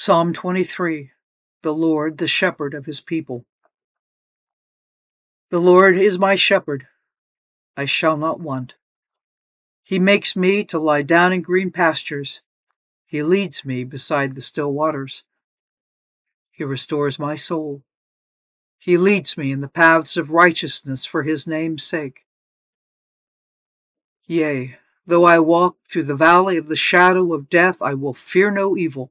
Psalm 23 The Lord, the Shepherd of His People. The Lord is my shepherd, I shall not want. He makes me to lie down in green pastures. He leads me beside the still waters. He restores my soul. He leads me in the paths of righteousness for his name's sake. Yea, though I walk through the valley of the shadow of death, I will fear no evil,